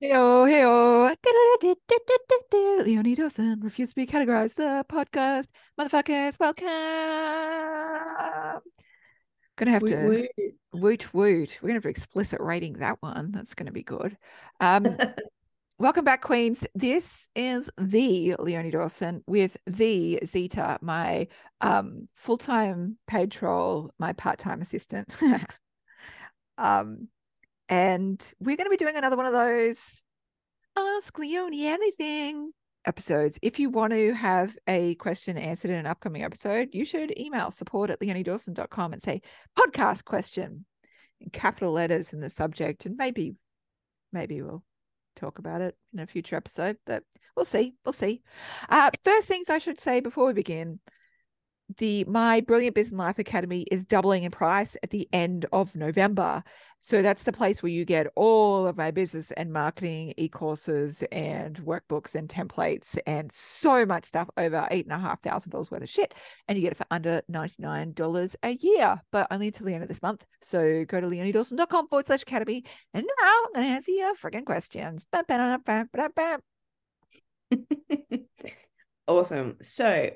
Heyo, heyo. Leonie Dawson refused to be categorized. The podcast. Motherfuckers, welcome. Gonna have Woot to woot. woot woot. We're gonna have to explicit rating that one. That's gonna be good. Um, welcome back, Queens. This is the Leonie Dawson with the Zita, my um full-time paid troll, my part-time assistant. um and we're going to be doing another one of those Ask Leonie Anything episodes. If you want to have a question answered in an upcoming episode, you should email support at leoniedawson.com and say podcast question in capital letters in the subject. And maybe, maybe we'll talk about it in a future episode, but we'll see. We'll see. Uh, first things I should say before we begin the my brilliant business life academy is doubling in price at the end of november. So that's the place where you get all of my business and marketing e-courses and workbooks and templates and so much stuff over eight and a half thousand dollars worth of shit. And you get it for under $99 a year but only until the end of this month. So go to leoniedawson.com forward slash academy. And now i'm going to answer your freaking questions. Awesome. So,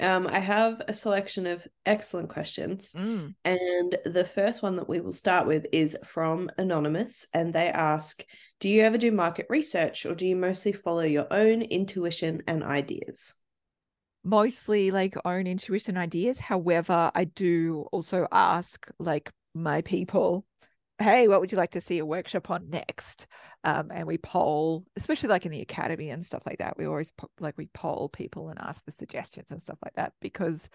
um, I have a selection of excellent questions. Mm. And the first one that we will start with is from Anonymous. And they ask Do you ever do market research or do you mostly follow your own intuition and ideas? mostly like own intuition ideas. However, I do also ask like my people, hey, what would you like to see a workshop on next? Um, and we poll, especially like in the academy and stuff like that. We always po- like we poll people and ask for suggestions and stuff like that because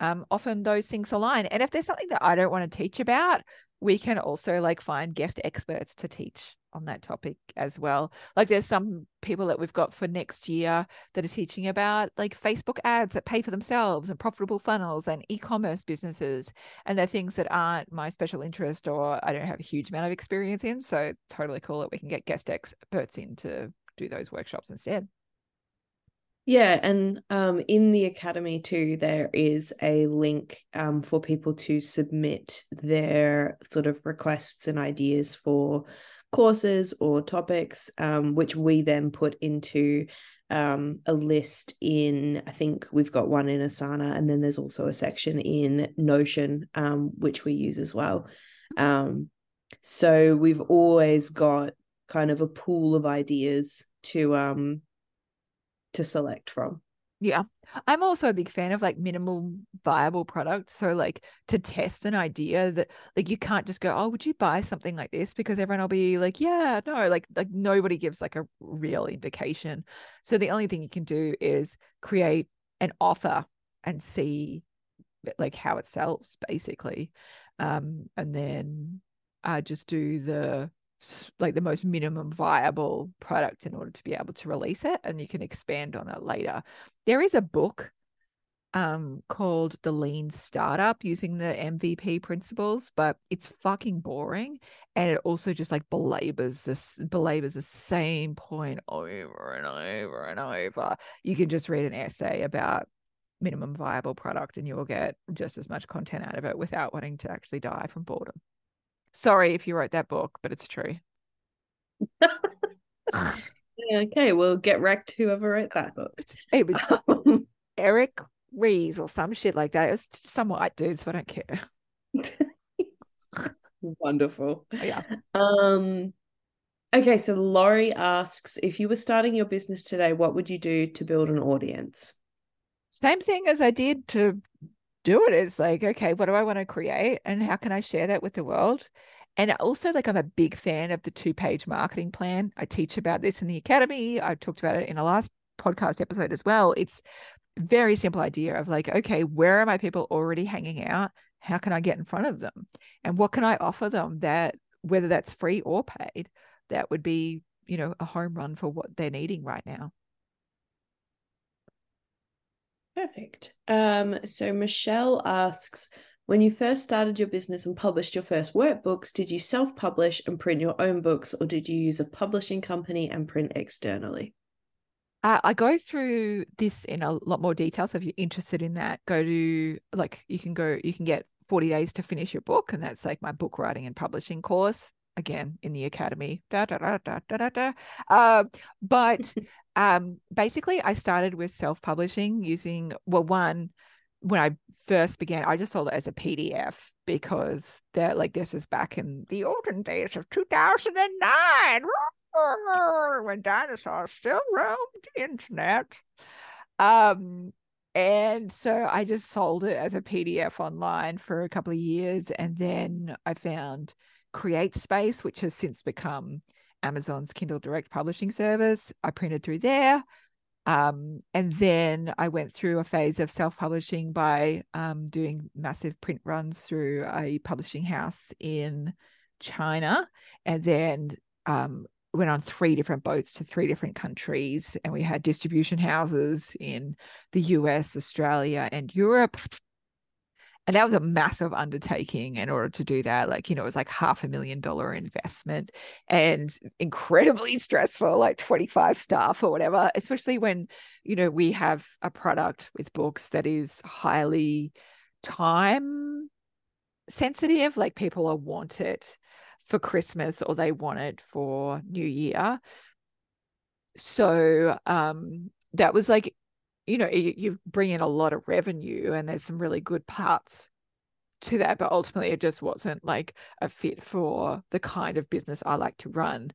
um, often those things align. And if there's something that I don't want to teach about, we can also like find guest experts to teach on that topic as well. Like there's some people that we've got for next year that are teaching about like Facebook ads that pay for themselves and profitable funnels and e-commerce businesses. And they're things that aren't my special interest or I don't have a huge amount of experience in. So totally cool that we can get guest experts in to do those workshops instead. Yeah, and um, in the academy too, there is a link um, for people to submit their sort of requests and ideas for courses or topics, um, which we then put into um, a list in. I think we've got one in Asana, and then there's also a section in Notion, um, which we use as well. Um, so we've always got kind of a pool of ideas to um to select from. Yeah. I'm also a big fan of like minimal viable product. So like to test an idea that like you can't just go, oh, would you buy something like this? Because everyone will be like, yeah, no, like like nobody gives like a real indication. So the only thing you can do is create an offer and see like how it sells basically. Um and then uh just do the like the most minimum viable product in order to be able to release it and you can expand on it later. There is a book um called the lean startup using the mvp principles but it's fucking boring and it also just like belabors this belabors the same point over and over and over. You can just read an essay about minimum viable product and you will get just as much content out of it without wanting to actually die from boredom Sorry if you wrote that book, but it's true. okay, well, get wrecked, whoever wrote that book. It was Eric Ries or some shit like that. It was some white dude, so I don't care. Wonderful. Yeah. Um. Okay, so Laurie asks if you were starting your business today, what would you do to build an audience? Same thing as I did to do it is like, okay, what do I want to create and how can I share that with the world? And also, like, I'm a big fan of the two page marketing plan. I teach about this in the academy. I talked about it in a last podcast episode as well. It's very simple idea of like, okay, where are my people already hanging out? How can I get in front of them? And what can I offer them that, whether that's free or paid, that would be, you know, a home run for what they're needing right now? Perfect. Um, so Michelle asks, when you first started your business and published your first workbooks, did you self-publish and print your own books, or did you use a publishing company and print externally? Uh, I go through this in a lot more detail. So if you're interested in that, go to like you can go, you can get 40 days to finish your book, and that's like my book writing and publishing course. again in the academy. Da, da, da, da, da, da, da. Uh, but um, basically, I started with self publishing using, well, one, when I first began, I just sold it as a PDF because they're like, this is back in the olden days of 2009 when dinosaurs still roamed the internet. Um, and so I just sold it as a PDF online for a couple of years. And then I found CreateSpace, which has since become Amazon's Kindle Direct Publishing service. I printed through there. Um, and then I went through a phase of self publishing by um, doing massive print runs through a publishing house in China. And then um, went on three different boats to three different countries. And we had distribution houses in the US, Australia, and Europe and that was a massive undertaking in order to do that like you know it was like half a million dollar investment and incredibly stressful like 25 staff or whatever especially when you know we have a product with books that is highly time sensitive like people are want it for christmas or they want it for new year. So um that was like you know you, you bring in a lot of revenue and there's some really good parts to that but ultimately it just wasn't like a fit for the kind of business i like to run.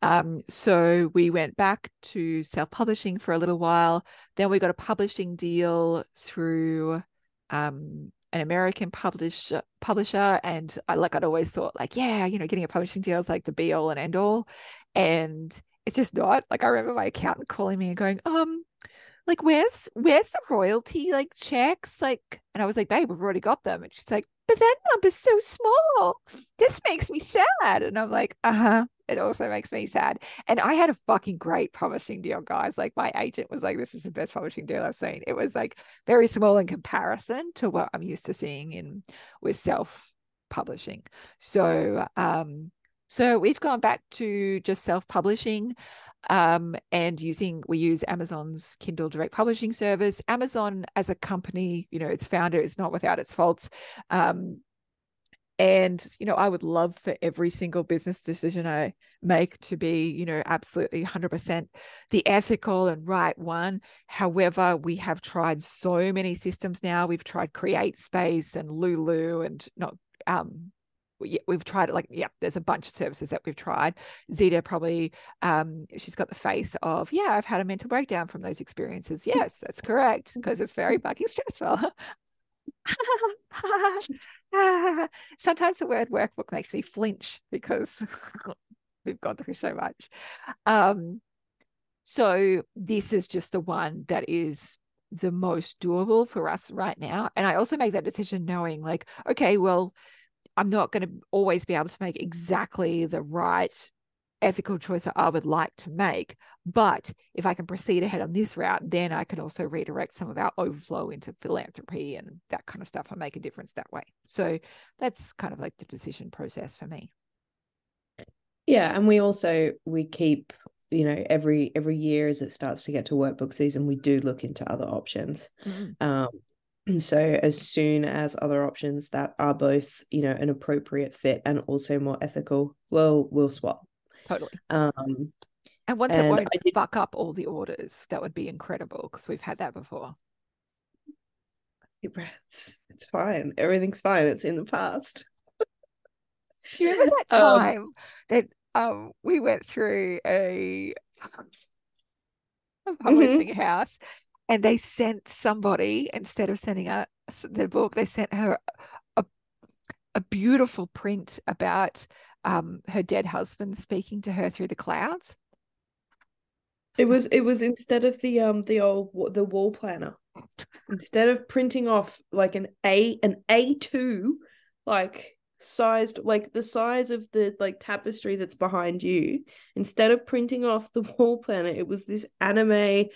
Um, so we went back to self-publishing for a little while. Then we got a publishing deal through um, an american publisher publisher and i like i'd always thought like yeah you know getting a publishing deal is like the be all and end all and it's just not. Like i remember my accountant calling me and going um like where's where's the royalty like checks? Like and i was like babe we've already got them. And she's like but that number's so small. This makes me sad. And i'm like uh-huh. It also makes me sad. And i had a fucking great publishing deal guys. Like my agent was like this is the best publishing deal i've seen. It was like very small in comparison to what i'm used to seeing in with self publishing so um so we've gone back to just self publishing um, and using we use Amazon's Kindle Direct Publishing service. Amazon as a company, you know, its founder is not without its faults. Um, and you know, I would love for every single business decision I make to be, you know, absolutely 100% the ethical and right one. However, we have tried so many systems now. We've tried CreateSpace and Lulu and not um we've tried it like yeah there's a bunch of services that we've tried. Zita probably um she's got the face of yeah i've had a mental breakdown from those experiences. Yes that's correct because it's very fucking stressful. Sometimes the word workbook makes me flinch because we've gone through so much. Um so this is just the one that is the most doable for us right now and i also make that decision knowing like okay well I'm not going to always be able to make exactly the right ethical choice that I would like to make. But if I can proceed ahead on this route, then I can also redirect some of our overflow into philanthropy and that kind of stuff and make a difference that way. So that's kind of like the decision process for me. Yeah. And we also we keep, you know, every every year as it starts to get to workbook season, we do look into other options. Mm-hmm. Um, and so as soon as other options that are both, you know, an appropriate fit and also more ethical, well, we'll swap. Totally. Um and once and it won't did... fuck up all the orders, that would be incredible because we've had that before. Your breaths. It's fine. Everything's fine. It's in the past. you remember that um, time um, that um we went through a, a publishing mm-hmm. house and they sent somebody instead of sending us the book they sent her a, a beautiful print about um, her dead husband speaking to her through the clouds. It was it was instead of the um the old the wall planner. Instead of printing off like an a an a2 like sized like the size of the like tapestry that's behind you instead of printing off the wall planner it was this anime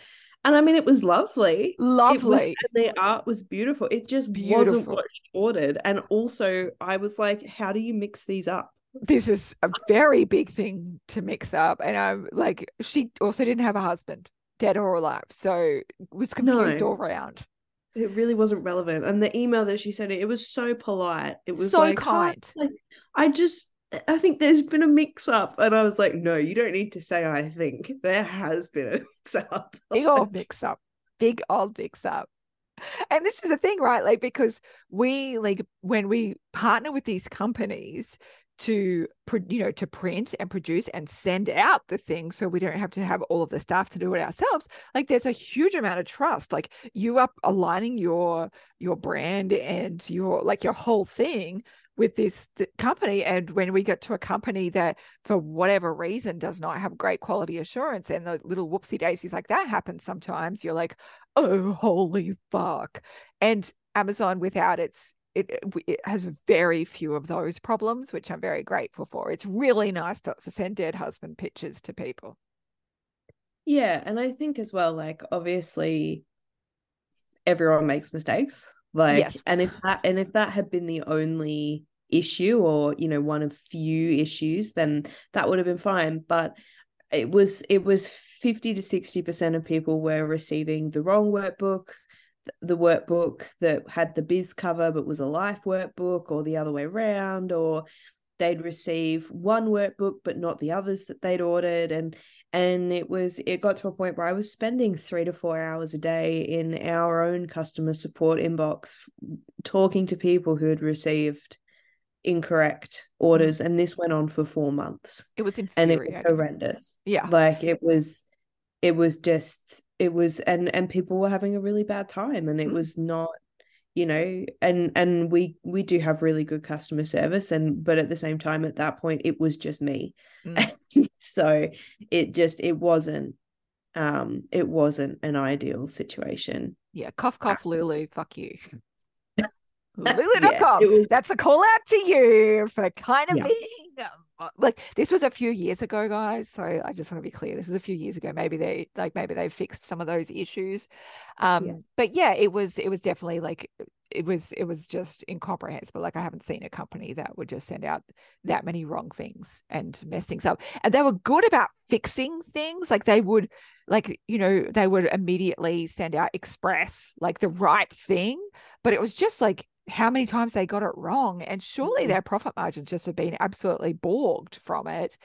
and I mean, it was lovely. Lovely. Was, the art was beautiful. It just beautiful. wasn't what she ordered. And also, I was like, how do you mix these up? This is a very big thing to mix up. And I'm like, she also didn't have a husband, dead or alive. So was confused no. all around. It really wasn't relevant. And the email that she sent, it was so polite. It was so like, kind. like, I just I think there's been a mix up. And I was like, no, you don't need to say I think. There has been a mix up. Big old mix up. Big old mix up. And this is the thing, right? Like, because we, like, when we partner with these companies to, you know, to print and produce and send out the thing so we don't have to have all of the staff to do it ourselves, like, there's a huge amount of trust. Like, you are aligning your, your brand and your, like, your whole thing with this company and when we get to a company that for whatever reason does not have great quality assurance and the little whoopsie daisies like that happen sometimes you're like oh holy fuck. And amazon without its it, it has very few of those problems which i'm very grateful for. It's really nice to, to send dead husband pictures to people. Yeah and i think as well like obviously everyone makes mistakes like, yes. and if that and if that had been the only issue or you know one of few issues, then that would have been fine. But it was it was 50 to 60 percent of people were receiving the wrong workbook the workbook that had the biz cover but was a life workbook or the other way around or they'd receive one workbook but not the others that they'd ordered and and it was it got to a point where i was spending three to four hours a day in our own customer support inbox talking to people who had received incorrect orders and this went on for four months. It was and it was horrendous. Yeah. Like it was it was just it was and and people were having a really bad time and it mm. was not you know and and we we do have really good customer service and but at the same time at that point it was just me mm. so it just it wasn't um it wasn't an ideal situation yeah cough cough Absolutely. lulu fuck you lulu.com yeah, was... that's a call out to you for kind of yeah. being uh, like this was a few years ago guys so i just want to be clear this was a few years ago maybe they like maybe they fixed some of those issues um yeah. but yeah it was it was definitely like it was it was just incomprehensible like i haven't seen a company that would just send out that many wrong things and mess things up and they were good about fixing things like they would like you know they would immediately send out express like the right thing but it was just like how many times they got it wrong and surely mm-hmm. their profit margins just have been absolutely borged from it.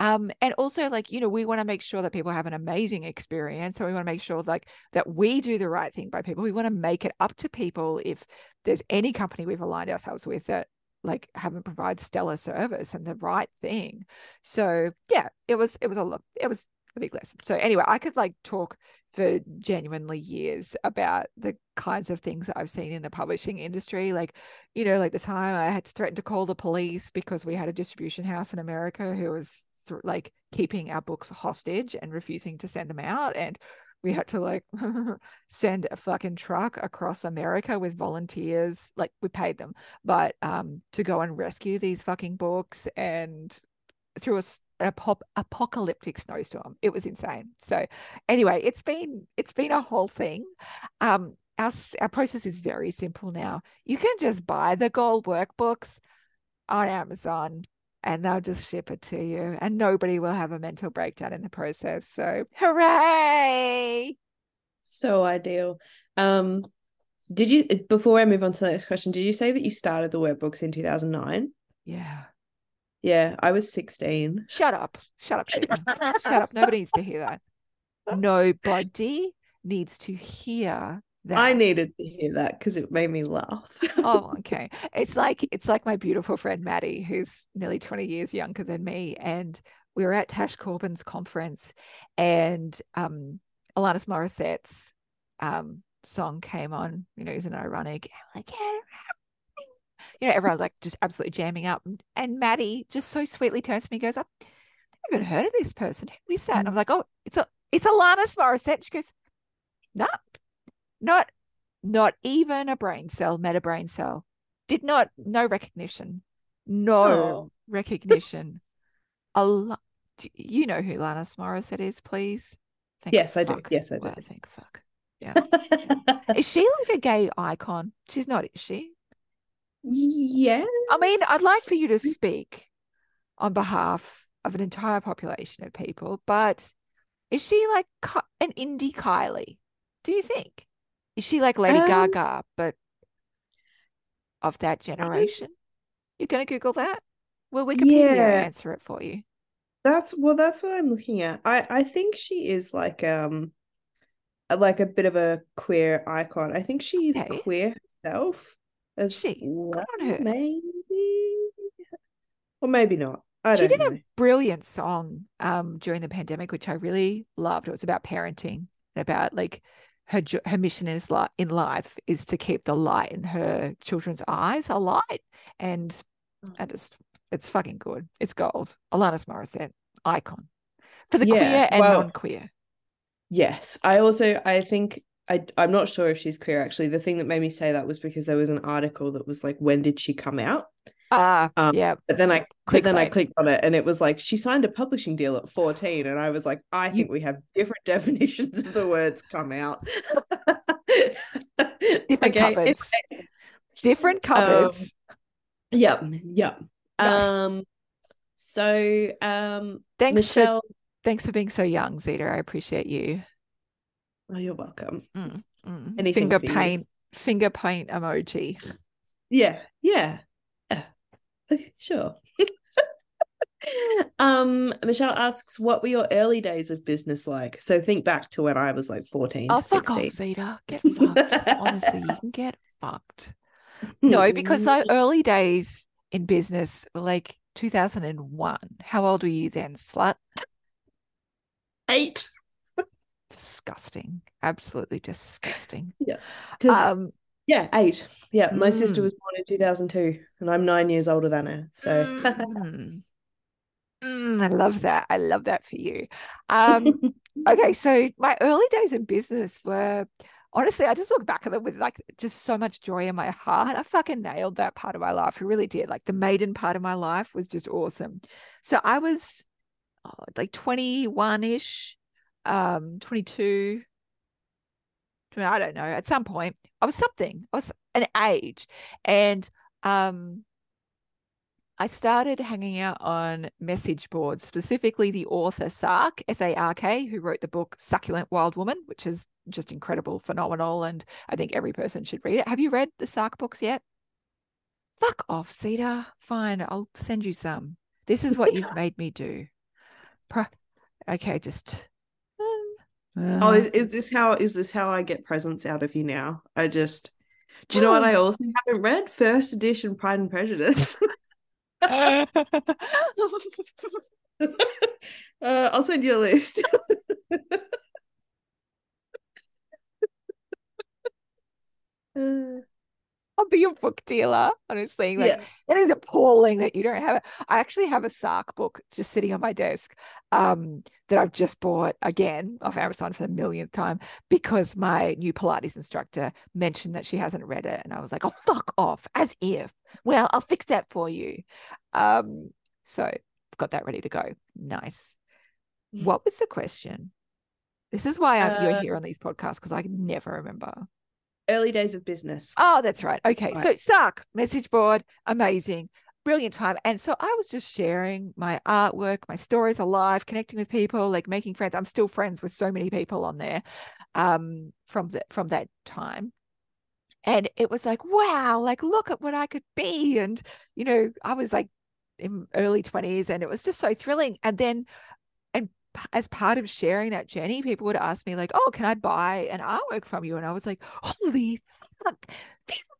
Um, and also like you know we want to make sure that people have an amazing experience so we want to make sure like that we do the right thing by people. We want to make it up to people if there's any company we've aligned ourselves with that like haven't provided stellar service and the right thing. So yeah it was it was a lot it was a big lesson. So anyway, I could like talk for genuinely years about the kinds of things that I've seen in the publishing industry. Like, you know, like the time I had to threaten to call the police because we had a distribution house in America who was th- like keeping our books hostage and refusing to send them out. And we had to like send a fucking truck across America with volunteers. Like we paid them, but um to go and rescue these fucking books and through a ap- apocalyptic snowstorm. It was insane. So anyway, it's been it's been a whole thing. Um, our our process is very simple now. You can just buy the gold workbooks on Amazon and they'll just ship it to you and nobody will have a mental breakdown in the process. So hooray! So ideal. Um did you before I move on to the next question, did you say that you started the workbooks in 2009? Yeah. Yeah, I was 16. Shut up. Shut up. Shut up. Nobody needs to hear that. Nobody needs to hear that. I needed to hear that because it made me laugh. oh, okay. It's like it's like my beautiful friend Maddie, who's nearly 20 years younger than me. And we were at Tash Corbin's conference and um Alanis Morissette's um song came on, you know, isn't ironic? like, yeah, you know, everyone's like just absolutely jamming up. And Maddie just so sweetly turns to me and goes, I've never even heard of this person. Who is that? And I'm mm. like, oh, it's a it's Alanis Morissette. She goes, no, not not even a brain cell, meta brain cell. Did not no recognition. No oh. recognition. a lot you know who Alanis Morissette is, please? Thank yes, I do. Yes, I do. Well, thank fuck. Yeah. is she like a gay icon? She's not, is she? Yeah. I mean, I'd like for you to speak on behalf of an entire population of people, but is she like an indie Kylie? Do you think? Is she like Lady um, Gaga, but of that generation? You're going to Google that? Will Wikipedia Yeah. answer it for you? That's well, that's what I'm looking at. I I think she is like um like a bit of a queer icon. I think she's Okay. queer herself as She? Good well, on her. maybe. Or maybe not. I She don't. She did know. a brilliant song um during the pandemic, which I really loved. It was about parenting and about like her her mission is li- in life is to keep the light in her children's eyes alight, and I just it's fucking good. It's gold. Alanis Morissette, icon for the Yeah, queer and well- non-queer. Yes. I also I think I I'm not sure if she's queer actually. The thing that made me say that was because there was an article that was like, when did she come out? Ah, Um, yeah, But then I but then I clicked on it and it was like she signed a publishing deal at 14 and I was like I think we have different definitions of the words come out. different Okay, cupboards, different cupboards. Yep, yep. Nice. Um so um thanks for Michelle thanks for being so young, Zita. I appreciate you. Oh, you're welcome. Mm, mm. Anything Finger for you. paint, finger paint emoji. Yeah, yeah. Yeah. Sure. um Michelle asks what were your early days of business like? So think back to when I was like 14 Oh, to fuck 16. off, Zita. Get fucked. Honestly, you can get fucked. No, because my early days in business were like 2001. How old were you then, slut? eight. Disgusting. Absolutely disgusting. Because Um, yeah, eight. Yeah, my sister Mm. was born in 2002 and I'm nine years older than her. So mm, mm, I love that. I love that for you. Um, okay, so my early days in business were honestly, I just look back at them with like just so much joy in my heart. I fucking nailed that part of my life. I really did. Like the maiden part of my life was just awesome. So I was oh, like 21 ish, um, 22. I don't know. At some point, I was something. I was an age, and um, I started hanging out on message boards, specifically the author Sark, S A R K, who wrote the book Succulent Wild Woman, which is just incredible, phenomenal. And I think every person should read it. Have you read the Sark books yet? Fuck off, Zita. Fine, I'll send you some. This is what you've made me do. Pro- okay, just. Oh, uh, is, is this how is this how I get presents out of you now? I just do you know what I also haven't read? First edition Pride and Prejudice. uh, I'll send you a list. Uh, I'll be your book dealer, honestly. Like yeah. it is appalling that you don't have it. I actually have a Sark book just sitting on my desk um, that I've just bought again off Amazon for the millionth time because my new Pilates instructor mentioned that she hasn't read it. And I was like, oh, fuck off, as if. Well, I'll fix that for you. Um, so got that ready to go. Nice. What was the question? This is why I'm, you're Uh, here on these podcasts because I can never remember. Early days of business. Oh, that's right. Okay. So Right. Sark, message board, amazing, brilliant time. And so I was just sharing my artwork, my stories alive, connecting with people, like making friends. I'm still friends with so many people on there um from the from that time. And it was like, wow, like look at what I could be. And you know, I was like in early 20s and it was just so thrilling. And then as part of sharing that journey, people would ask me, like, oh, can I buy an artwork from you? And I was like, holy fuck, people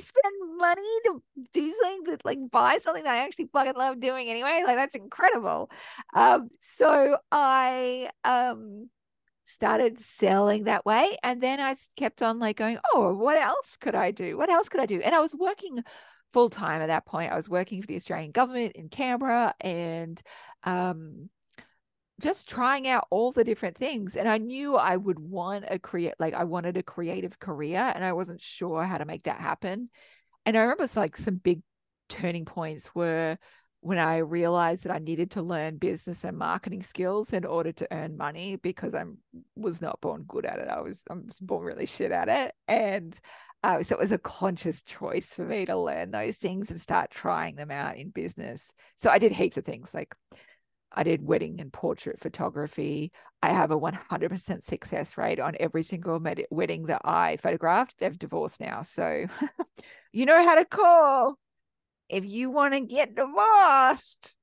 spend money to do something that like buy something that I actually fucking love doing anyway. Like that's incredible. Um, so I um started selling that way and then I kept on like going, oh, what else could I do? What else could I do? And I was working full time at that point. I was working for the Australian government in Canberra and um just trying out all the different things and i knew i would want a create like i wanted a creative career and i wasn't sure how to make that happen and i remember like some big turning points were when i realized that i needed to learn business and marketing skills in order to earn money because i'm was not born good at it i was i'm born really shit at it and uh, so it was a conscious choice for me to learn those things and start trying them out in business so i did heaps of things like I did wedding and portrait photography. I have a 100% success rate on every single med- wedding that I photographed. They've divorced now. So you know how to call. if you want to get divorced,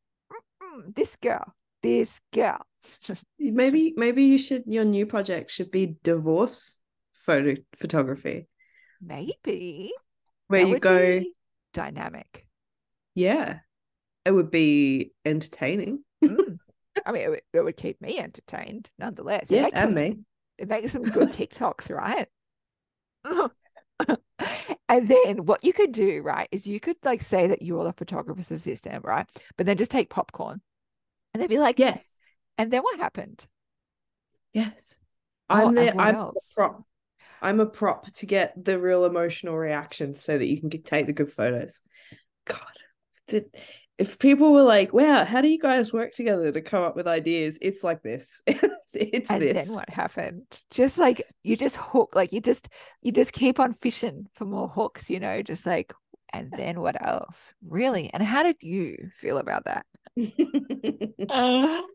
this girl, this girl. maybe maybe you should your new project should be divorce photo photography. Maybe. Where That you go, dynamic. yeah. It would be entertaining. Mm. I mean, it would, it would keep me entertained nonetheless. Yeah, and some- me. It makes some good TikToks, right? and then what you could do, right, is you could like say that you're the photographer's assistant, right? But then just take popcorn. And they'd be like, Yes. And then what happened? Yes. Oh, I'm there. I'm a prop. I'm a prop to get the real emotional reaction so that you can get, take the good photos. God, did, if people were like, "Wow, how do you guys work together to come up with ideas?" It's like this. it's this. and this. then what happened? Just like you just hook, like you just you just keep on fishing for more hooks, you know, just like and then what else? Really? And how did you feel about that?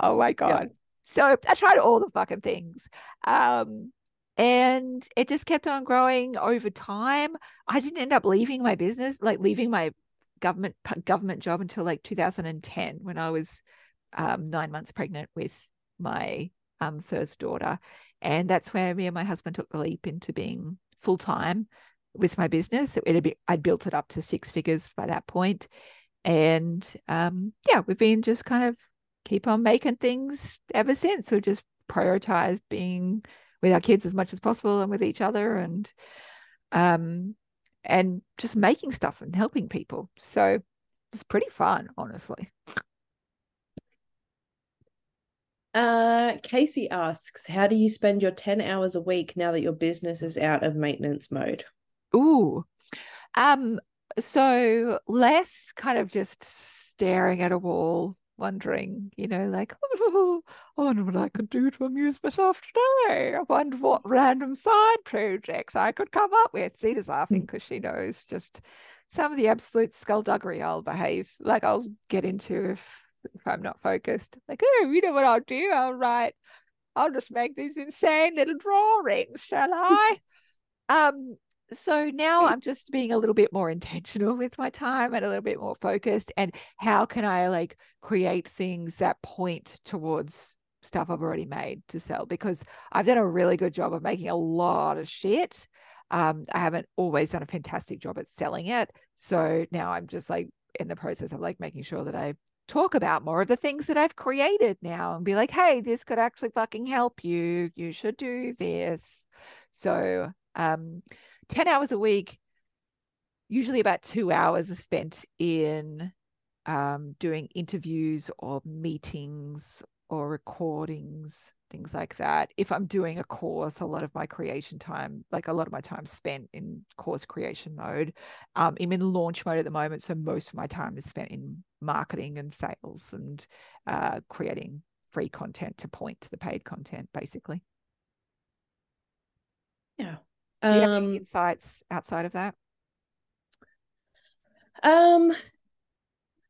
oh my god. So I tried all the fucking things. Um and it just kept on growing over time. I didn't end up leaving my business, like leaving my government government job until like 2010 when I was um, nine months pregnant with my um, first daughter, and that's where me and my husband took the leap into being full time with my business. It be, I'd built it up to six figures by that point, and um, yeah, we've been just kind of keep on making things ever since. We've just prioritized being with our kids as much as possible and with each other, and um, and just making stuff and helping people. So it's pretty fun, honestly. Uh, Casey asks, "How do you spend your ten hours a week now that your business is out of maintenance mode?" Ooh. Um, so less kind of just staring at a wall, wondering, you know, like, oh, I wonder what I could do to amuse myself today. I wonder what random side projects I could come up with. Zita's laughing because she knows just some of the absolute skullduggery I'll behave, like I'll get into if if I'm not focused. Like, oh, you know what I'll do? I'll write, I'll just make these insane little drawings, shall I? um, so now I'm just being a little bit more intentional with my time and a little bit more focused. And how can I like create things that point towards stuff I've already made to sell? Because I've done a really good job of making a lot of shit. Um, I haven't always done a fantastic job at selling it. So now I'm just like in the process of like making sure that I talk about more of the things that I've created now and be like, hey, this could actually fucking help you. You should do this. So, um, 10 hours a week, usually about two hours are spent in um, doing interviews or meetings or recordings, things like that. If I'm doing a course, a lot of my creation time, like a lot of my time spent in course creation mode. Um, I'm in launch mode at the moment. So most of my time is spent in marketing and sales and uh, creating free content to point to the paid content, basically. Yeah. Do you have Um, any insights outside of that? Um, I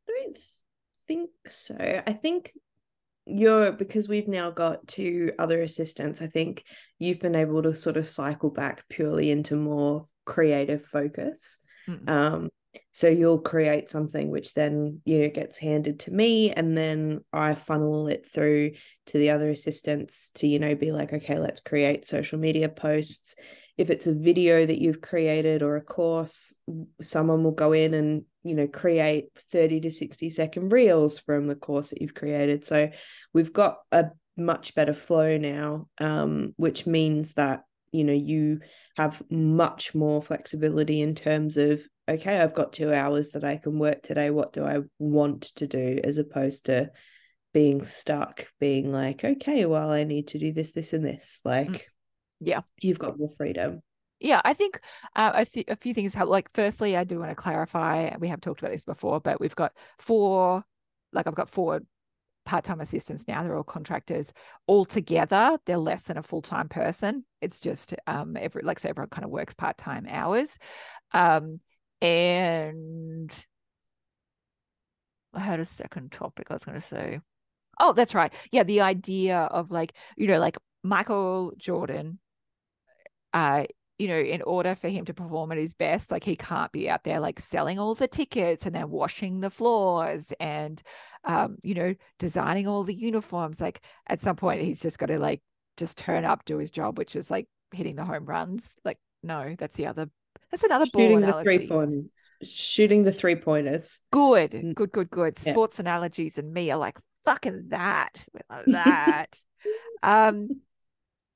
don't think so. I think you're because we've now got two other assistants. I think you've been able to sort of cycle back purely into more creative focus. Mm. Um, so you'll create something which then you know gets handed to me, and then I funnel it through to the other assistants to you know be like, okay, let's create social media posts if it's a video that you've created or a course someone will go in and you know create 30 to 60 second reels from the course that you've created. So we've got a much better flow now um, which means that you know you have much more flexibility in terms of okay i've got two hours that i can work today. What do i want to do? As opposed to being stuck being like okay well i need to do this this and this. Like yeah. you've got more freedom. Yeah i think uh, a, th- a few things have like firstly i do want to clarify we have talked about this before but we've got four like i've got four part-time assistants now they're all contractors. All together they're less than a full-time person. It's just um every like so everyone kind of works part-time hours. Um and i had a second topic i was going to say. Oh that's right. Yeah the idea of like you know like michael jordan uh you know, in order for him to perform at his best, like he can't be out there like selling all the tickets and then washing the floors and, um, you know, designing all the uniforms. Like at some point, he's just got to like just turn up, do his job, which is like hitting the home runs. Like, no, that's the other, that's another shooting ball the three point, shooting the three pointers. Good, good, good, good. Yeah. Sports analogies and me are like fucking that, that. um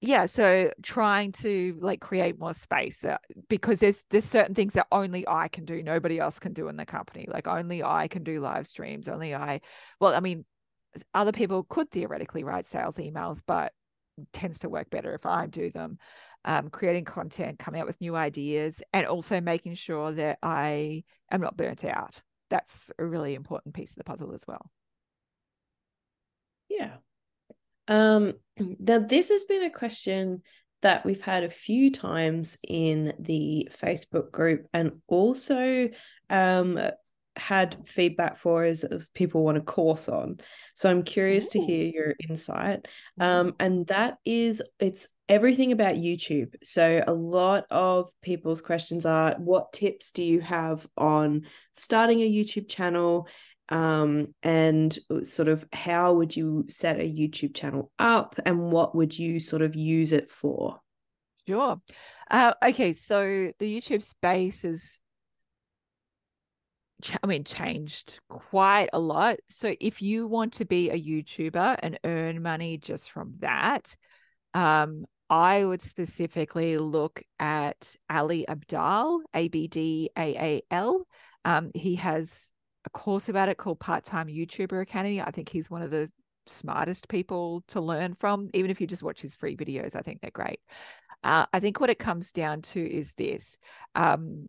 yeah so trying to like create more space uh, because there's there's certain things that only i can do nobody else can do in the company. Like only i can do live streams only i well i mean other people could theoretically write sales emails but tends to work better if i do them. Um, creating content coming up with new ideas and also making sure that i am not burnt out. That's a really important piece of the puzzle as well. Yeah um, now, this has been a question that we've had a few times in the Facebook group and also um, had feedback for as, as people want a course on. So I'm curious Ooh. to hear your insight. Um, and that is, it's everything about YouTube. So a lot of people's questions are what tips do you have on starting a YouTube channel? Um, and uh, sort of how would you set a YouTube channel up and what would you sort of use it for? Sure. Uh, okay, so the YouTube space is, I mean, changed quite a lot. So if you want to be a YouTuber and earn money just from that, um, I would specifically look at Ali Abdaal, A B D A A L. Um, he has a course about it called Part Time YouTuber Academy. I think he's one of the smartest people to learn from. Even if you just watch his free videos, I think they're great. Uh, I think what it comes down to is this um,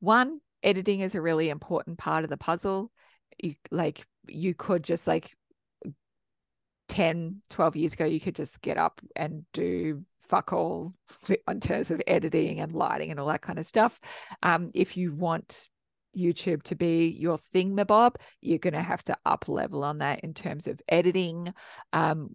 one, editing is a really important part of the puzzle. You like, you could just like 10, 12 years ago, you could just get up and do fuck all in terms of editing and lighting and all that kind of stuff. Um, if you want YouTube to be your thingamabob, you're going to have to up level on that in terms of editing um,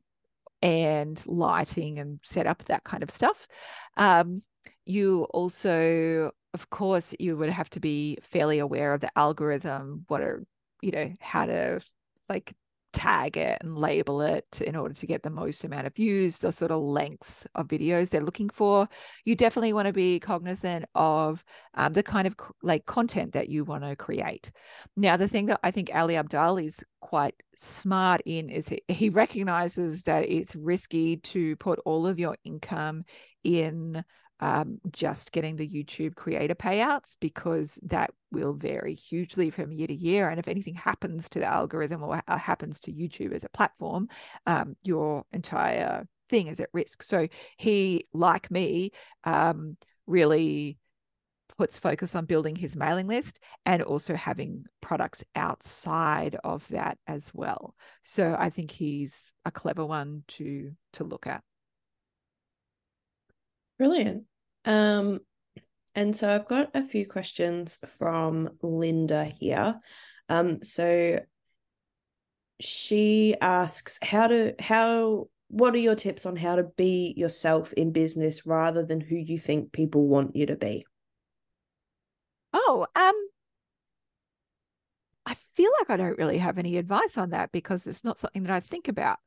and lighting and set up that kind of stuff. Um, you also, of course, you would have to be fairly aware of the algorithm, what are, you know, how to like tag it and label it in order to get the most amount of views, the sort of lengths of videos they're looking for. You definitely want to be cognizant of um, the kind of like content that you want to create. Now, the thing that I think Ali Abdaal is quite smart in is he, he recognizes that it's risky to put all of your income in um, just getting the YouTube creator payouts because that will vary hugely from year to year. And if anything happens to the algorithm or uh, happens to YouTube as a platform, um, your entire thing is at risk. So he, like me, um, really puts focus on building his mailing list and also having products outside of that as well. So I think he's a clever one to to look at. Brilliant. Um, and so I've got a few questions from Linda here. Um, so she asks how to how what are your tips on how to be yourself in business rather than who you think people want you to be? Oh, um I feel like I don't really have any advice on that because it's not something that I think about.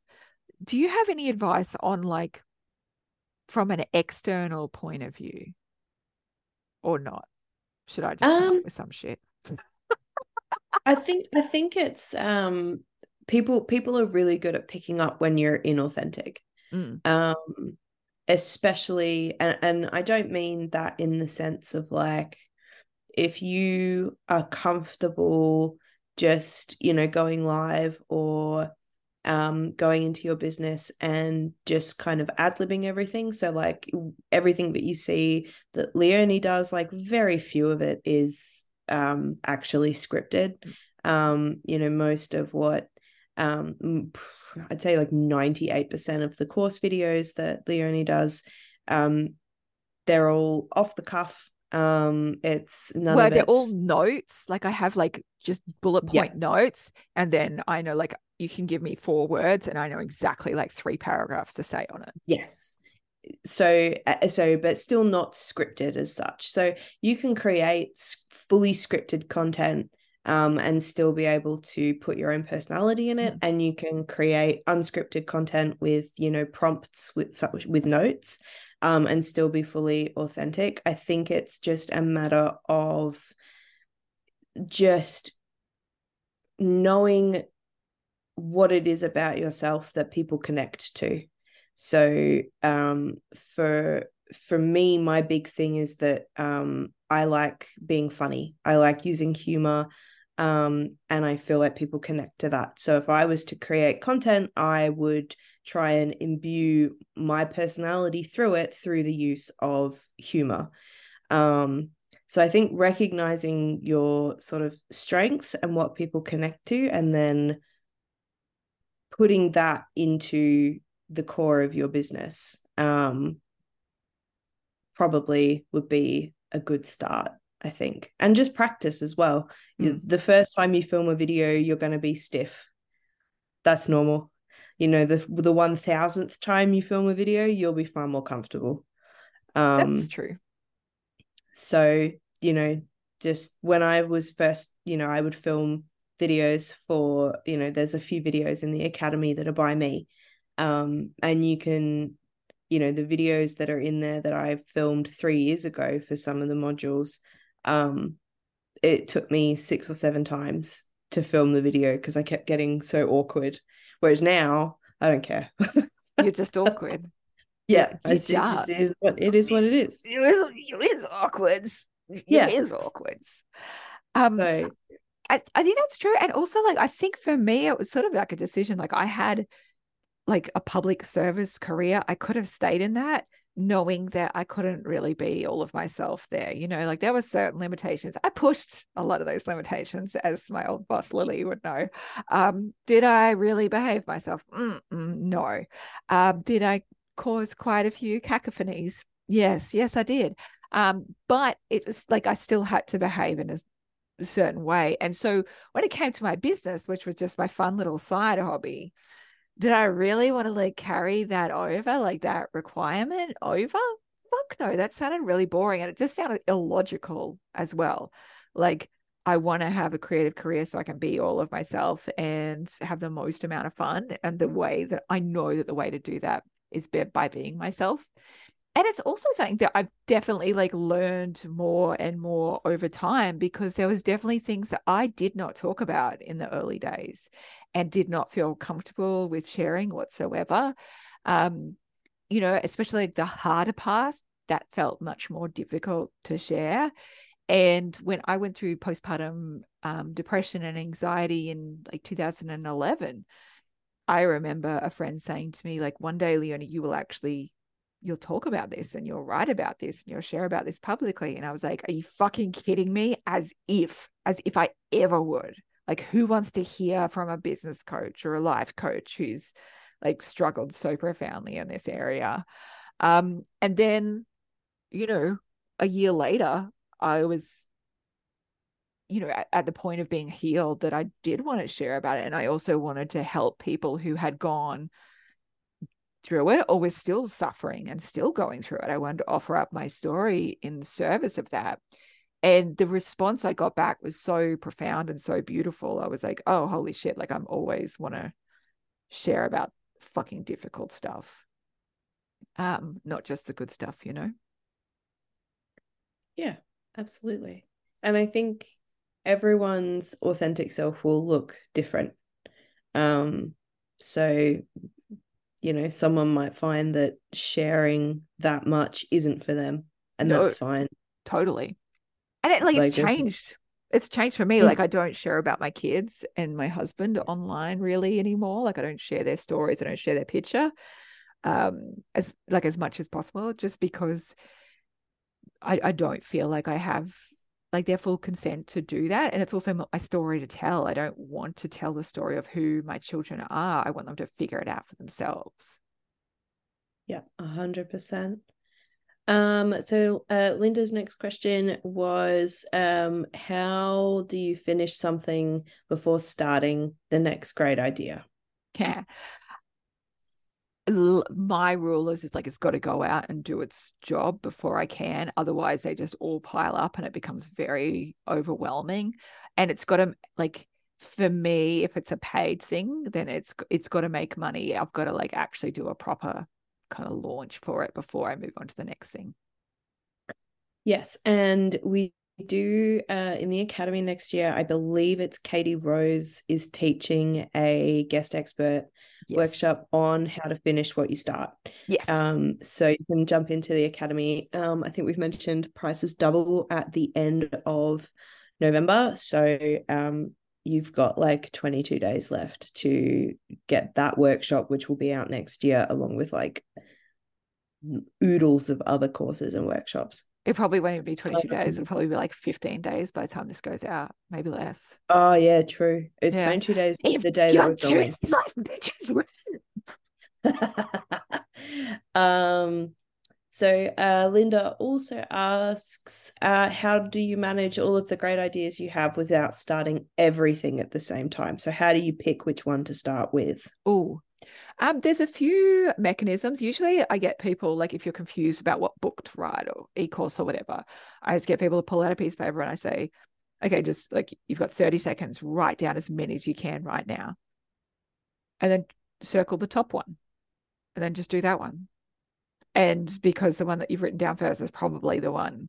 Do you have any advice on like from an external point of view or not? Should I just um, with some shit? I think I think it's um people people are really good at picking up when you're inauthentic. Mm. Um especially and and I don't mean that in the sense of like if you are comfortable just you know going live or um, going into your business and just kind of ad libbing everything. So, like everything that you see that Leonie does, like very few of it is um, actually scripted. Um, you know, most of what um, I'd say like 98% of the course videos that Leonie does, um, they're all off the cuff um it's none well they're all notes like i have like just bullet point yeah. notes and then i know like you can give me four words and I know exactly like three paragraphs to say on it. Yes. so uh, so but still not scripted as such so you can create fully scripted content um, and still be able to put your own personality in it. Mm. And you can create unscripted content with, you know, prompts with with notes, um, and still be fully authentic. I think it's just a matter of just knowing what it is about yourself that people connect to. So um, for for me, my big thing is that um, I like being funny. I like using humor. Um, and I feel like people connect to that. So if I was to create content, I would try and imbue my personality through it through the use of humor. Um, so I think recognizing your sort of strengths and what people connect to, and then putting that into the core of your business um, probably would be a good start. I think, and just practice as well. Mm. The first time you film a video, you're going to be stiff. That's normal. You know, the the one thousandth time you film a video, you'll be far more comfortable. Um, That's true. So you know, just when I was first, you know, I would film videos for you know, there's a few videos in the academy that are by me, um, and you can you know the videos that are in there that I filmed three years ago for some of the modules um it took me six or seven times to film the video because I kept getting so awkward. Whereas now I don't care. You're just awkward. Yeah, it just is what it is. What it is. It is. It is awkward. Yeah, it is awkward. Um, so, I, I think that's true, and also like I think for me it was sort of like a decision. Like I had like a public service career, I could have stayed in that knowing that I couldn't really be all of myself there. You know, like there were certain limitations. I pushed a lot of those limitations, as my old boss Lily would know. Um, did I really behave myself? Mm-mm, no. Um, did I cause quite a few cacophonies? Yes, yes, I did. Um, but it was like I still had to behave in a certain way. And so when it came to my business, which was just my fun little side hobby, did I really want to like carry that over, like that requirement over? Fuck no, that sounded really boring and it just sounded illogical as well. Like, I want to have a creative career so I can be all of myself and have the most amount of fun. And the way that I know that the way to do that is by being myself and it's also something that I've definitely like learned more and more over time because there was definitely things that I did not talk about in the early days and did not feel comfortable with sharing whatsoever. Um, you know, especially the harder past that felt much more difficult to share. And when I went through postpartum um, depression and anxiety in like 2011, I remember a friend saying to me, like, one day, Leonie, you will actually you'll talk about this and you'll write about this and you'll share about this publicly. And I was like, are you fucking kidding me? As if, as if I ever would. Like, who wants to hear from a business coach or a life coach who's like struggled so profoundly in this area? Um, and then, you know, a year later, I was, you know, at, at the point of being healed that I did want to share about it. And I also wanted to help people who had gone through it or was still suffering and still going through it. I wanted to offer up my story in service of that. And the response I got back was so profound and so beautiful. I was like, oh, holy shit. Like, I'm always want to share about fucking difficult stuff. Um, not just the good stuff, you know? Yeah, absolutely. And I think everyone's authentic self will look different. Um, so you know someone might find that sharing that much isn't for them and no, that's fine. Totally. And it like, like it's changed. It's changed for me. Yeah. like i don't share about my kids and my husband online really anymore. Like i don't share their stories. I don't share their picture um as like as much as possible just because i i don't feel like i have like their full consent to do that. And it's also my story to tell. I don't want to tell the story of who my children are. I want them to figure it out for themselves. Yeah, a hundred percent. Um, so uh, Linda's next question was um, how do you finish something before starting the next great idea? Yeah. My rule is it's like it's got to go out and do its job before I can. Otherwise, they just all pile up and it becomes very overwhelming. And it's got to like for me, if it's a paid thing, then it's it's got to make money. I've got to like actually do a proper kind of launch for it before I move on to the next thing. Yes, and we do uh, in the academy next year. I believe it's Katie Rose is teaching a guest expert yes. workshop on how to finish what you start. Yes. Um, so you can jump into the academy. Um, I think we've mentioned prices double at the end of November. So um, you've got like 22 days left to get that workshop, which will be out next year, along with like oodles of other courses and workshops. It probably won't even be 22 days. It'll probably be like 15 days by the time this goes out, maybe less. Oh, yeah, true. It's yeah. 22 days if the day that we're going. Life, bitches. um, so uh, Linda also asks, uh, how do you manage all of the great ideas you have without starting everything at the same time? So how do you pick which one to start with? Oh, um, there's a few mechanisms. Usually, I get people like if you're confused about what book to write or e-course or whatever, I just get people to pull out a piece of paper and I say, okay, just like you've got 30 seconds, write down as many as you can right now. And then circle the top one. And then just do that one. And because the one that you've written down first is probably the one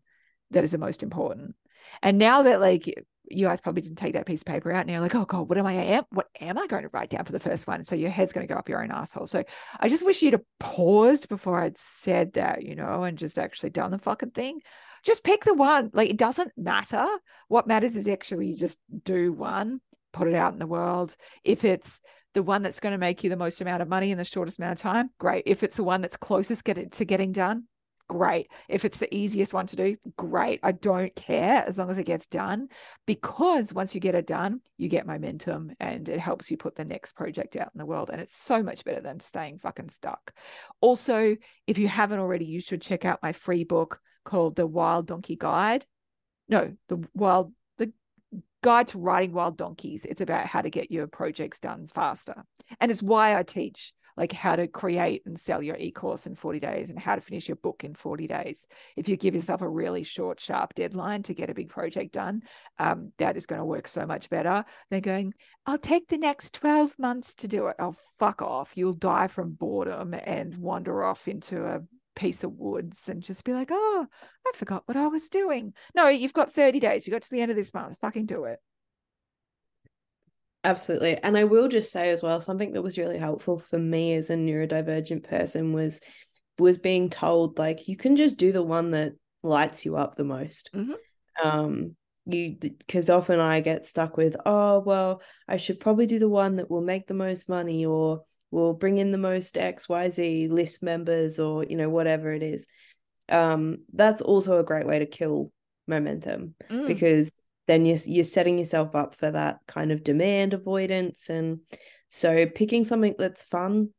that is the most important. And now that like you guys probably didn't take that piece of paper out and you're like, oh God, what am I am what am I going to write down for the first one? So your head's going to go up your own asshole. So I just wish you'd have paused before I'd said that, you know, and just actually done the fucking thing. Just pick the one. Like it doesn't matter. What matters is actually you just do one, put it out in the world. If it's the one that's going to make you the most amount of money in the shortest amount of time, great. If it's the one that's closest get it to getting done, great. If it's the easiest one to do, great. I don't care as long as it gets done because once you get it done, you get momentum and it helps you put the next project out in the world. And it's so much better than staying fucking stuck. Also, if you haven't already, you should check out my free book called The Wild Donkey Guide. No, The Wild the Guide to Riding Wild Donkeys. It's about how to get your projects done faster. And it's why I teach like how to create and sell your e-course in 40 days and how to finish your book in 40 days. If you give yourself a really short, sharp deadline to get a big project done, um, that is going to work so much better than going, I'll take the next 12 months to do it. Oh, fuck off. You'll die from boredom and wander off into a piece of woods and just be like, oh, I forgot what I was doing. No, you've got 30 days. You got to the end of this month. Fucking do it. Absolutely. And I will just say as well, something that was really helpful for me as a neurodivergent person was was being told like you can just do the one that lights you up the most. Mm-hmm. Um you because often I get stuck with, oh well, I should probably do the one that will make the most money or will bring in the most XYZ list members or you know, whatever it is. Um, that's also a great way to kill momentum mm. because then you're, you're setting yourself up for that kind of demand avoidance and so picking something that's fun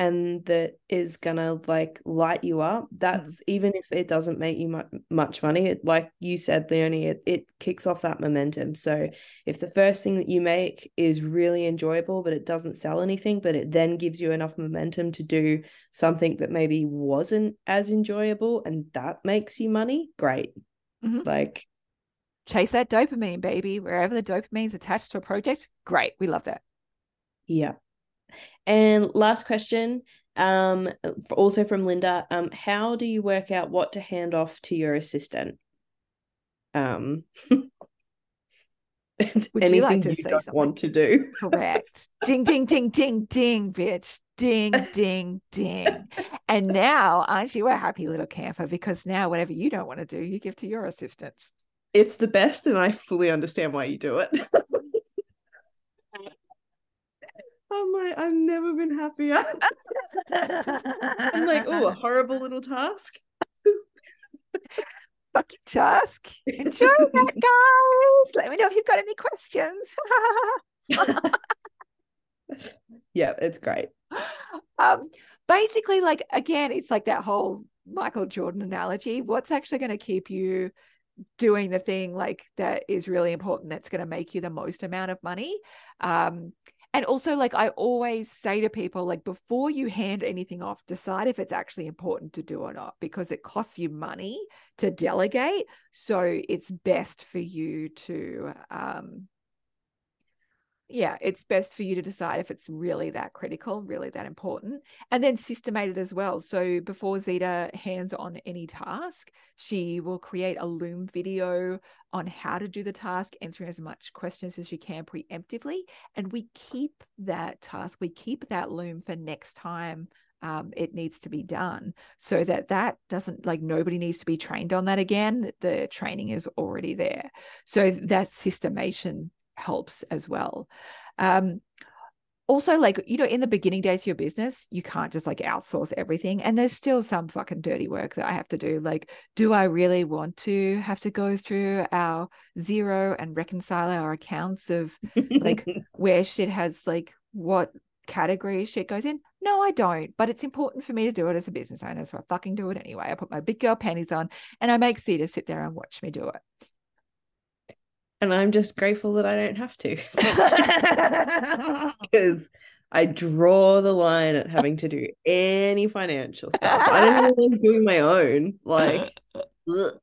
and that is gonna like light you up that's mm. even if it doesn't make you much, much money it, like you said leonie it, it kicks off that momentum so if the first thing that you make is really enjoyable but it doesn't sell anything but it then gives you enough momentum to do something that maybe wasn't as enjoyable and that makes you money great mm-hmm. like chase that dopamine, baby. Wherever the dopamine's attached to a project, great. We love that. Yeah. And last question, um, also from Linda. Um, how do you work out what to hand off to your assistant? Um, Would anything you, like to you say don't want to do. Correct. ding, ding, ding, ding, ding, bitch. Ding, ding, ding. And now, aren't you a happy little camper? Because now, whatever you don't want to do, you give to your assistants it's the best and I fully understand why you do it. I'm like, I've never been happier. I'm like, oh, a horrible little task. Fuck your task. Enjoy that, guys. Let me know if you've got any questions. yeah, it's great. Um, basically, like again, it's like that whole Michael Jordan analogy. What's actually going to keep you doing the thing like that is really important that's going to make you the most amount of money um, And also, like I always say to people, like before you hand anything off, decide if it's actually important to do or not, because it costs you money to delegate. So it's best for you to um yeah, it's best for you to decide if it's really that critical, really that important, and then systemate it as well. So before Zita hands on any task, she will create a Loom video on how to do the task, answering as much questions as you can preemptively. And we keep that task, we keep that Loom for next time um, it needs to be done so that that doesn't like nobody needs to be trained on that again the training is already there so that systemation helps as well. Um, also, like, you know, in the beginning days of your business, you can't just like outsource everything. And there's still some fucking dirty work that I have to do. Like, do I really want to have to go through our Xero and reconcile our accounts of like where shit has like what category shit goes in? No, I don't. But it's important for me to do it as a business owner. So I fucking do it anyway. I put my big girl panties on and I make Zita sit there and watch me do it and I'm just grateful that I don't have to because I draw the line at having to do any financial stuff. I don't even like doing my own. Like, oh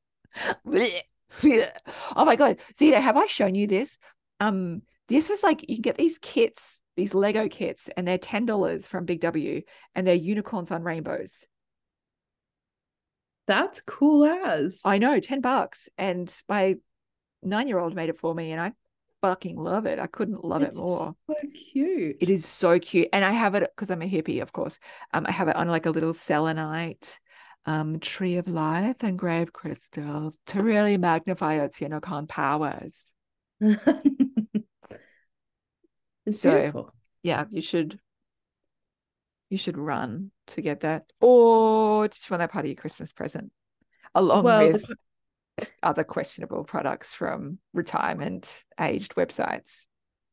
my god, Zita, have I shown you this? Um, this was like you can get these kits, these Lego kits, and they're ten dollars from Big W, and they're unicorns on rainbows. That's cool as I know, ten bucks, and my nine year old made it for me and I fucking love it. I couldn't love it's it more. So cute. It is so cute. And I have it because I'm a hippie, of course. Um, I have it on like a little selenite um tree of life engraved crystals to really magnify its unicorn powers. it's so, beautiful. Yeah, you should you should run to get that. Or just want that part of your Christmas present? Along well, with other questionable products from retirement aged websites.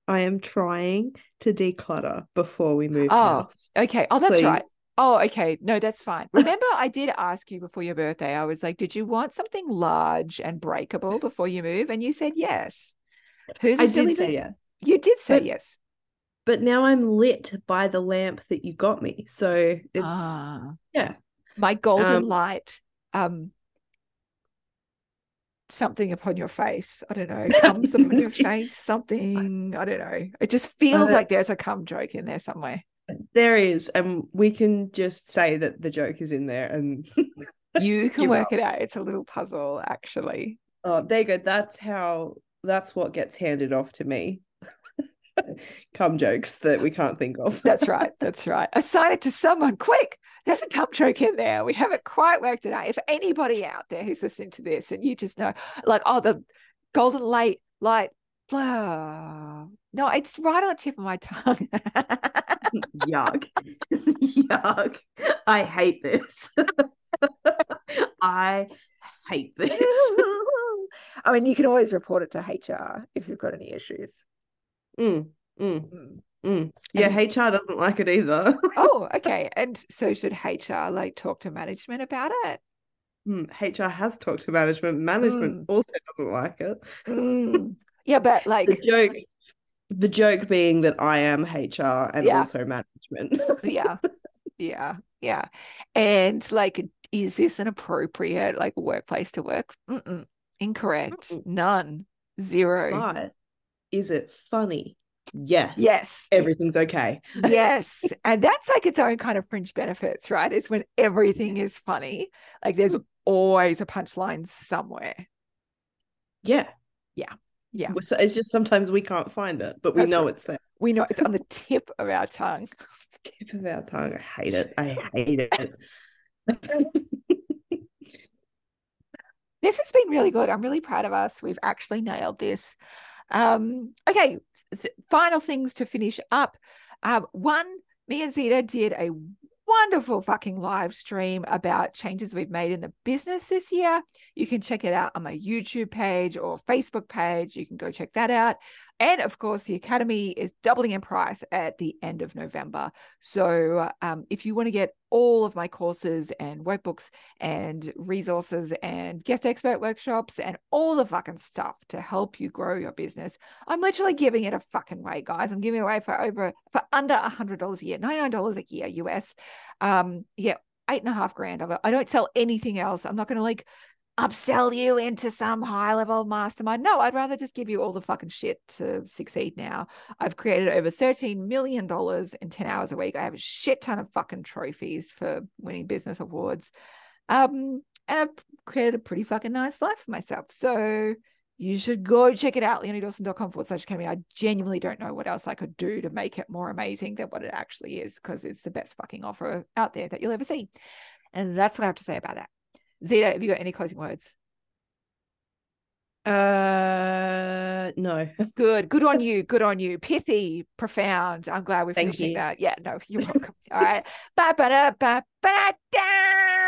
I am trying to declutter before we move. Oh, house. okay. Oh, that's Please. right. Oh, okay. No, that's fine. Remember, I did ask you before your birthday. I was like, "Did you want something large and breakable before you move?" And you said yes. Who's I did say yes. You did say but, yes. But now I'm lit by the lamp that you got me, so it's ah. yeah. My golden um, light um something upon your face. I don't know, comes upon your face, something. I don't know. It just feels uh, like there's a cum joke in there somewhere. There is, and we can just say that the joke is in there, and you can work up. it out. It's a little puzzle, actually. Oh, there you go. That's how. That's what gets handed off to me. cum jokes that we can't think of. that's right. That's right. Assign it to someone quick there's a cum joke in there. We haven't quite worked it out. If anybody out there who's listening to this and you just know, like, oh, the golden light, light, blah. No, it's right on the tip of my tongue. Yuck. Yuck. I hate this. I hate this. I mean, you can always report it to HR if you've got any issues. Mm, mm. Mm. Mm. Yeah, and, HR doesn't like it either. oh, okay. And so should HR like talk to management about it? Mm, HR has talked to management. Management mm. also doesn't like it. Mm. Yeah, but like the joke, the joke being that I am HR and yeah. also management. yeah, yeah, yeah. And like, is this an appropriate like workplace to work? Mm-mm. Incorrect. Mm-mm. None. Zero. But is it funny? yes. Yes. Everything's okay. Yes. And that's like its own kind of fringe benefits right? It's when everything is funny. Like there's always a punchline somewhere. Yeah. Yeah. Yeah. So it's just sometimes we can't find it but we that's know right. it's there. We know it's on the tip of our tongue. Tip of our tongue. I hate it. I hate it. This has been really good. I'm really proud of us. We've actually nailed this um okay final things to finish up. Um, one, me and Zita did a wonderful fucking live stream about changes we've made in the business this year. You can check it out on my YouTube page or Facebook page. You can go check that out. And of course, the Academy is doubling in price at the end of November. So um, if you want to get all of my courses and workbooks and resources and guest expert workshops and all the fucking stuff to help you grow your business, I'm literally giving it a fucking way, guys. I'm giving it away for over for under a hundred dollars a year, ninety nine dollars a year US. Um, yeah, eight and a half grand of it. I don't sell anything else. I'm not going to like upsell you into some high level mastermind. No, I'd rather just give you all the fucking shit to succeed now. I've created over $13 million in 10 hours a week. I have a shit ton of fucking trophies for winning business awards. Um, and I've created a pretty fucking nice life for myself. So you should go check it out, leoniedawson.com forward slash academy. I genuinely don't know what else I could do to make it more amazing than what it actually is because it's the best fucking offer out there that you'll ever see. And that's what I have to say about that. Zita, have you got any closing words? Uh, no. Good. Good on you. Good on you. Pithy, profound. I'm glad we're Thank finishing you. that. Yeah, no, you're welcome. All right. Ba ba da ba ba da.